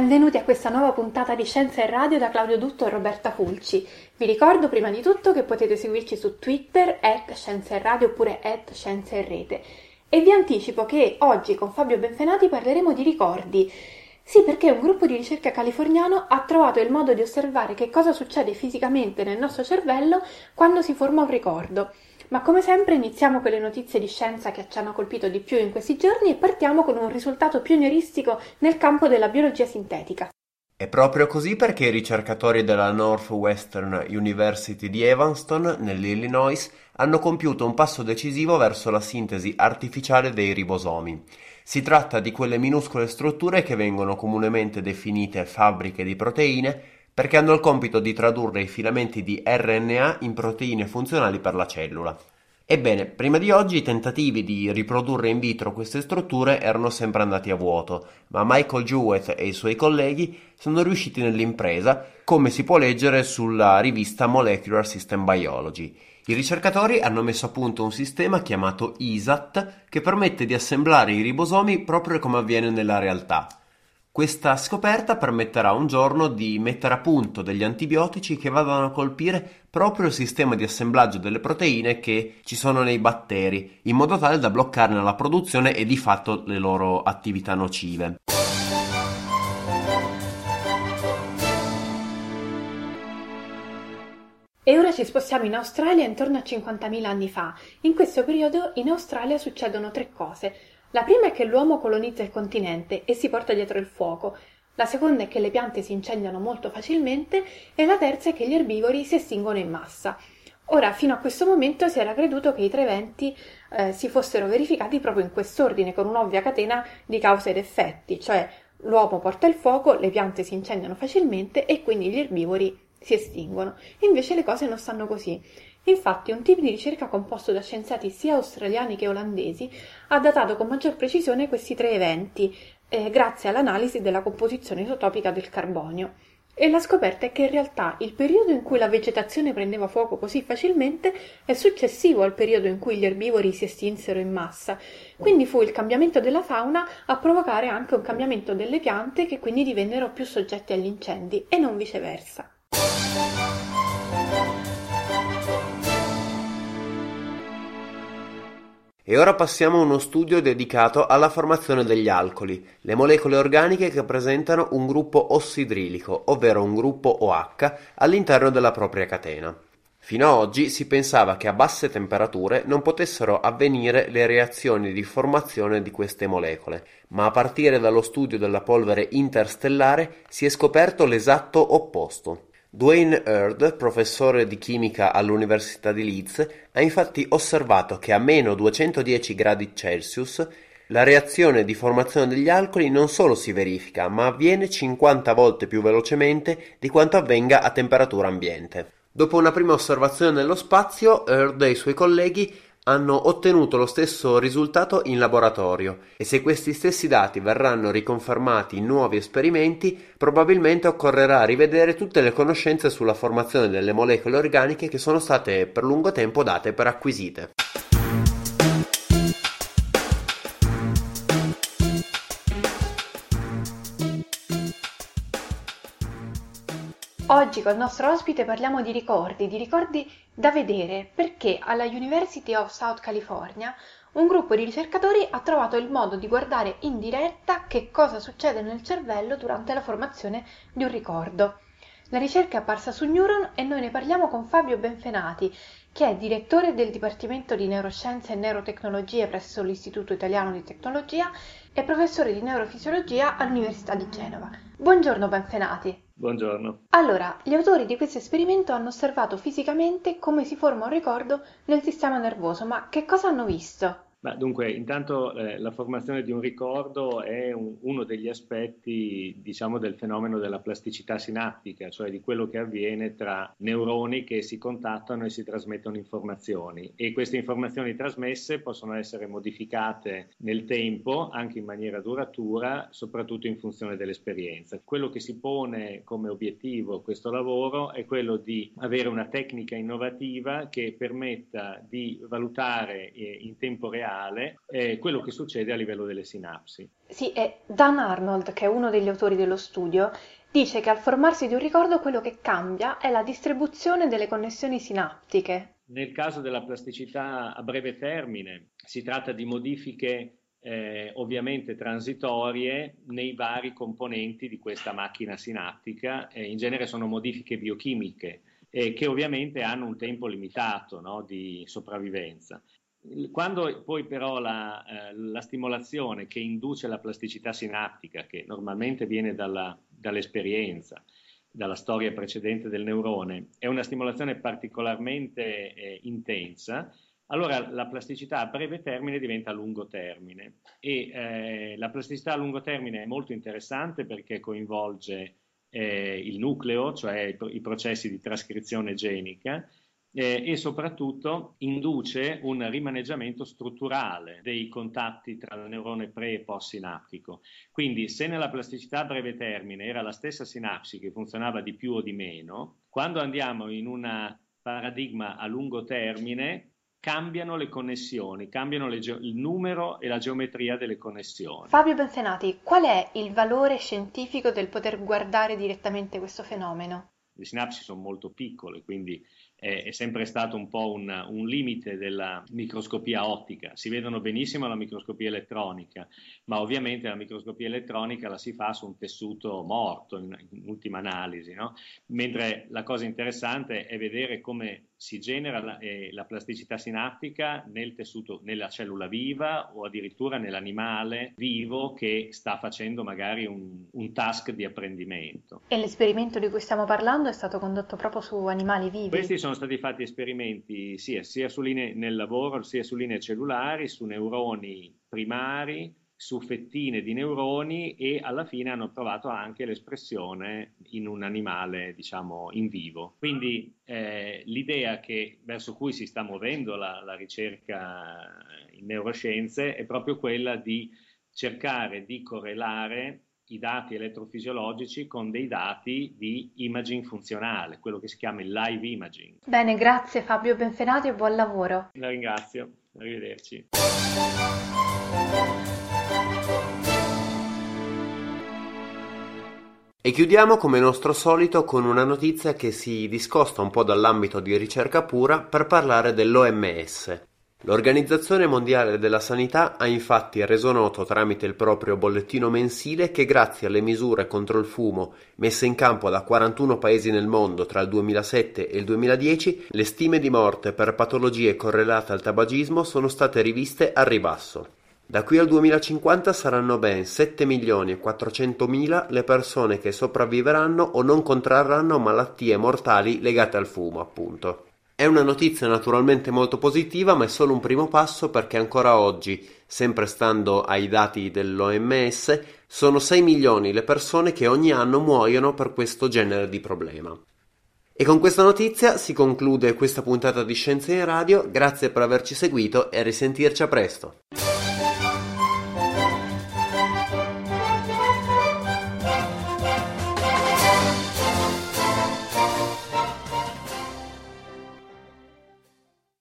benvenuti a questa nuova puntata di Scienza e Radio da Claudio Dutto e Roberta Fulci. Vi ricordo prima di tutto che potete seguirci su Twitter, at Scienza e Radio oppure at Scienza e Rete. E vi anticipo che oggi con Fabio Benfenati parleremo di ricordi. Sì, perché un gruppo di ricerca californiano ha trovato il modo di osservare che cosa succede fisicamente nel nostro cervello quando si forma un ricordo. Ma come sempre iniziamo con le notizie di scienza che ci hanno colpito di più in questi giorni e partiamo con un risultato pionieristico nel campo della biologia sintetica. È proprio così perché i ricercatori della Northwestern University di Evanston, nell'Illinois, hanno compiuto un passo decisivo verso la sintesi artificiale dei ribosomi. Si tratta di quelle minuscole strutture che vengono comunemente definite fabbriche di proteine perché hanno il compito di tradurre i filamenti di RNA in proteine funzionali per la cellula. Ebbene, prima di oggi i tentativi di riprodurre in vitro queste strutture erano sempre andati a vuoto, ma Michael Jewett e i suoi colleghi sono riusciti nell'impresa, come si può leggere sulla rivista Molecular System Biology. I ricercatori hanno messo a punto un sistema chiamato ISAT che permette di assemblare i ribosomi proprio come avviene nella realtà. Questa scoperta permetterà un giorno di mettere a punto degli antibiotici che vadano a colpire proprio il sistema di assemblaggio delle proteine che ci sono nei batteri, in modo tale da bloccarne la produzione e di fatto le loro attività nocive. E ora ci spostiamo in Australia intorno a 50.000 anni fa. In questo periodo in Australia succedono tre cose. La prima è che l'uomo colonizza il continente e si porta dietro il fuoco. La seconda è che le piante si incendiano molto facilmente e la terza è che gli erbivori si estinguono in massa. Ora, fino a questo momento si era creduto che i tre eventi eh, si fossero verificati proprio in quest'ordine, con un'ovvia catena di cause ed effetti, cioè l'uomo porta il fuoco, le piante si incendiano facilmente e quindi gli erbivori si estinguono. Invece le cose non stanno così. Infatti un team di ricerca composto da scienziati sia australiani che olandesi ha datato con maggior precisione questi tre eventi, eh, grazie all'analisi della composizione isotopica del carbonio. E la scoperta è che in realtà il periodo in cui la vegetazione prendeva fuoco così facilmente è successivo al periodo in cui gli erbivori si estinsero in massa. Quindi fu il cambiamento della fauna a provocare anche un cambiamento delle piante che quindi divennero più soggetti agli incendi e non viceversa. E ora passiamo a uno studio dedicato alla formazione degli alcoli, le molecole organiche che presentano un gruppo ossidrilico, ovvero un gruppo OH, all'interno della propria catena. Fino ad oggi si pensava che a basse temperature non potessero avvenire le reazioni di formazione di queste molecole, ma a partire dallo studio della polvere interstellare si è scoperto l'esatto opposto. Dwayne Hurd, professore di chimica all'Università di Leeds, ha infatti osservato che a meno 210 gradi Celsius la reazione di formazione degli alcoli non solo si verifica, ma avviene 50 volte più velocemente di quanto avvenga a temperatura ambiente. Dopo una prima osservazione nello spazio, Hurd e i suoi colleghi hanno ottenuto lo stesso risultato in laboratorio e se questi stessi dati verranno riconfermati in nuovi esperimenti, probabilmente occorrerà rivedere tutte le conoscenze sulla formazione delle molecole organiche che sono state per lungo tempo date per acquisite. Oggi col nostro ospite parliamo di ricordi, di ricordi da vedere, perché alla University of South California un gruppo di ricercatori ha trovato il modo di guardare in diretta che cosa succede nel cervello durante la formazione di un ricordo. La ricerca è apparsa su Neuron e noi ne parliamo con Fabio Benfenati, che è direttore del Dipartimento di Neuroscienze e Neurotecnologie presso l'Istituto Italiano di Tecnologia e professore di neurofisiologia all'Università di Genova. Buongiorno Benfenati. Buongiorno. Allora, gli autori di questo esperimento hanno osservato fisicamente come si forma un ricordo nel sistema nervoso, ma che cosa hanno visto? Ma dunque, intanto eh, la formazione di un ricordo è un, uno degli aspetti, diciamo, del fenomeno della plasticità sinaptica, cioè di quello che avviene tra neuroni che si contattano e si trasmettono informazioni. E queste informazioni trasmesse possono essere modificate nel tempo, anche in maniera duratura, soprattutto in funzione dell'esperienza. Quello che si pone come obiettivo questo lavoro è quello di avere una tecnica innovativa che permetta di valutare eh, in tempo reale reale eh, quello che succede a livello delle sinapsi. Sì, e Dan Arnold, che è uno degli autori dello studio, dice che al formarsi di un ricordo quello che cambia è la distribuzione delle connessioni sinaptiche. Nel caso della plasticità a breve termine si tratta di modifiche eh, ovviamente transitorie nei vari componenti di questa macchina sinaptica, eh, in genere sono modifiche biochimiche eh, che ovviamente hanno un tempo limitato no, di sopravvivenza. Quando poi però la, eh, la, stimolazione che induce la plasticità sinaptica, che normalmente viene dalla, dall'esperienza, dalla storia precedente del neurone, è una stimolazione particolarmente eh, intensa, allora la plasticità a breve termine diventa a lungo termine. E eh, la plasticità a lungo termine è molto interessante perché coinvolge eh, il nucleo, cioè i, i, processi di trascrizione genica eh, e soprattutto induce un rimaneggiamento strutturale dei contatti tra il neurone pre e post sinaptico. Quindi se nella plasticità a breve termine era la stessa sinapsi che funzionava di più o di meno, quando andiamo in un paradigma a lungo termine cambiano le connessioni, cambiano le ge- il numero e la geometria delle connessioni. Fabio Bensenati, qual è il valore scientifico del poter guardare direttamente questo fenomeno? Le sinapsi sono molto piccole, quindi è, è sempre stato un po' un, un, limite della microscopia ottica. Si vedono benissimo la microscopia elettronica, ma ovviamente la microscopia elettronica la si fa su un tessuto morto in, in ultima analisi, no? mentre la cosa interessante è vedere come si genera la, eh, la, plasticità sinaptica nel tessuto, nella cellula viva o addirittura nell'animale vivo che sta facendo magari un, un, task di apprendimento. E l'esperimento di cui stiamo parlando è stato condotto proprio su animali vivi? Questi sono stati fatti esperimenti sia, sia linee nel lavoro, sia su linee cellulari, su neuroni primari, su fettine di neuroni e alla fine hanno trovato anche l'espressione in un animale, diciamo, in vivo. Quindi eh, l'idea che, verso cui si sta muovendo la, la ricerca in neuroscienze è proprio quella di cercare di correlare i dati elettrofisiologici con dei dati di imaging funzionale, quello che si chiama il live imaging. Bene, grazie Fabio Benfenati e buon lavoro. La ringrazio, arrivederci. E chiudiamo come nostro solito con una notizia che si discosta un po' dall'ambito di ricerca pura per parlare dell'OMS. L'Organizzazione Mondiale della Sanità ha infatti reso noto tramite il proprio bollettino mensile che grazie alle misure contro il fumo messe in campo da 41 paesi nel mondo tra il 2007 e il 2010, le stime di morte per patologie correlate al tabagismo sono state riviste al ribasso. Da qui al 2050 saranno ben 7 milioni e 400 mila le persone che sopravviveranno o non contrarranno malattie mortali legate al fumo, appunto. È una notizia naturalmente molto positiva, ma è solo un primo passo perché ancora oggi, sempre stando ai dati dell'OMS, sono 6 milioni le persone che ogni anno muoiono per questo genere di problema. E con questa notizia si conclude questa puntata di Scienze in Radio, grazie per averci seguito e risentirci a presto.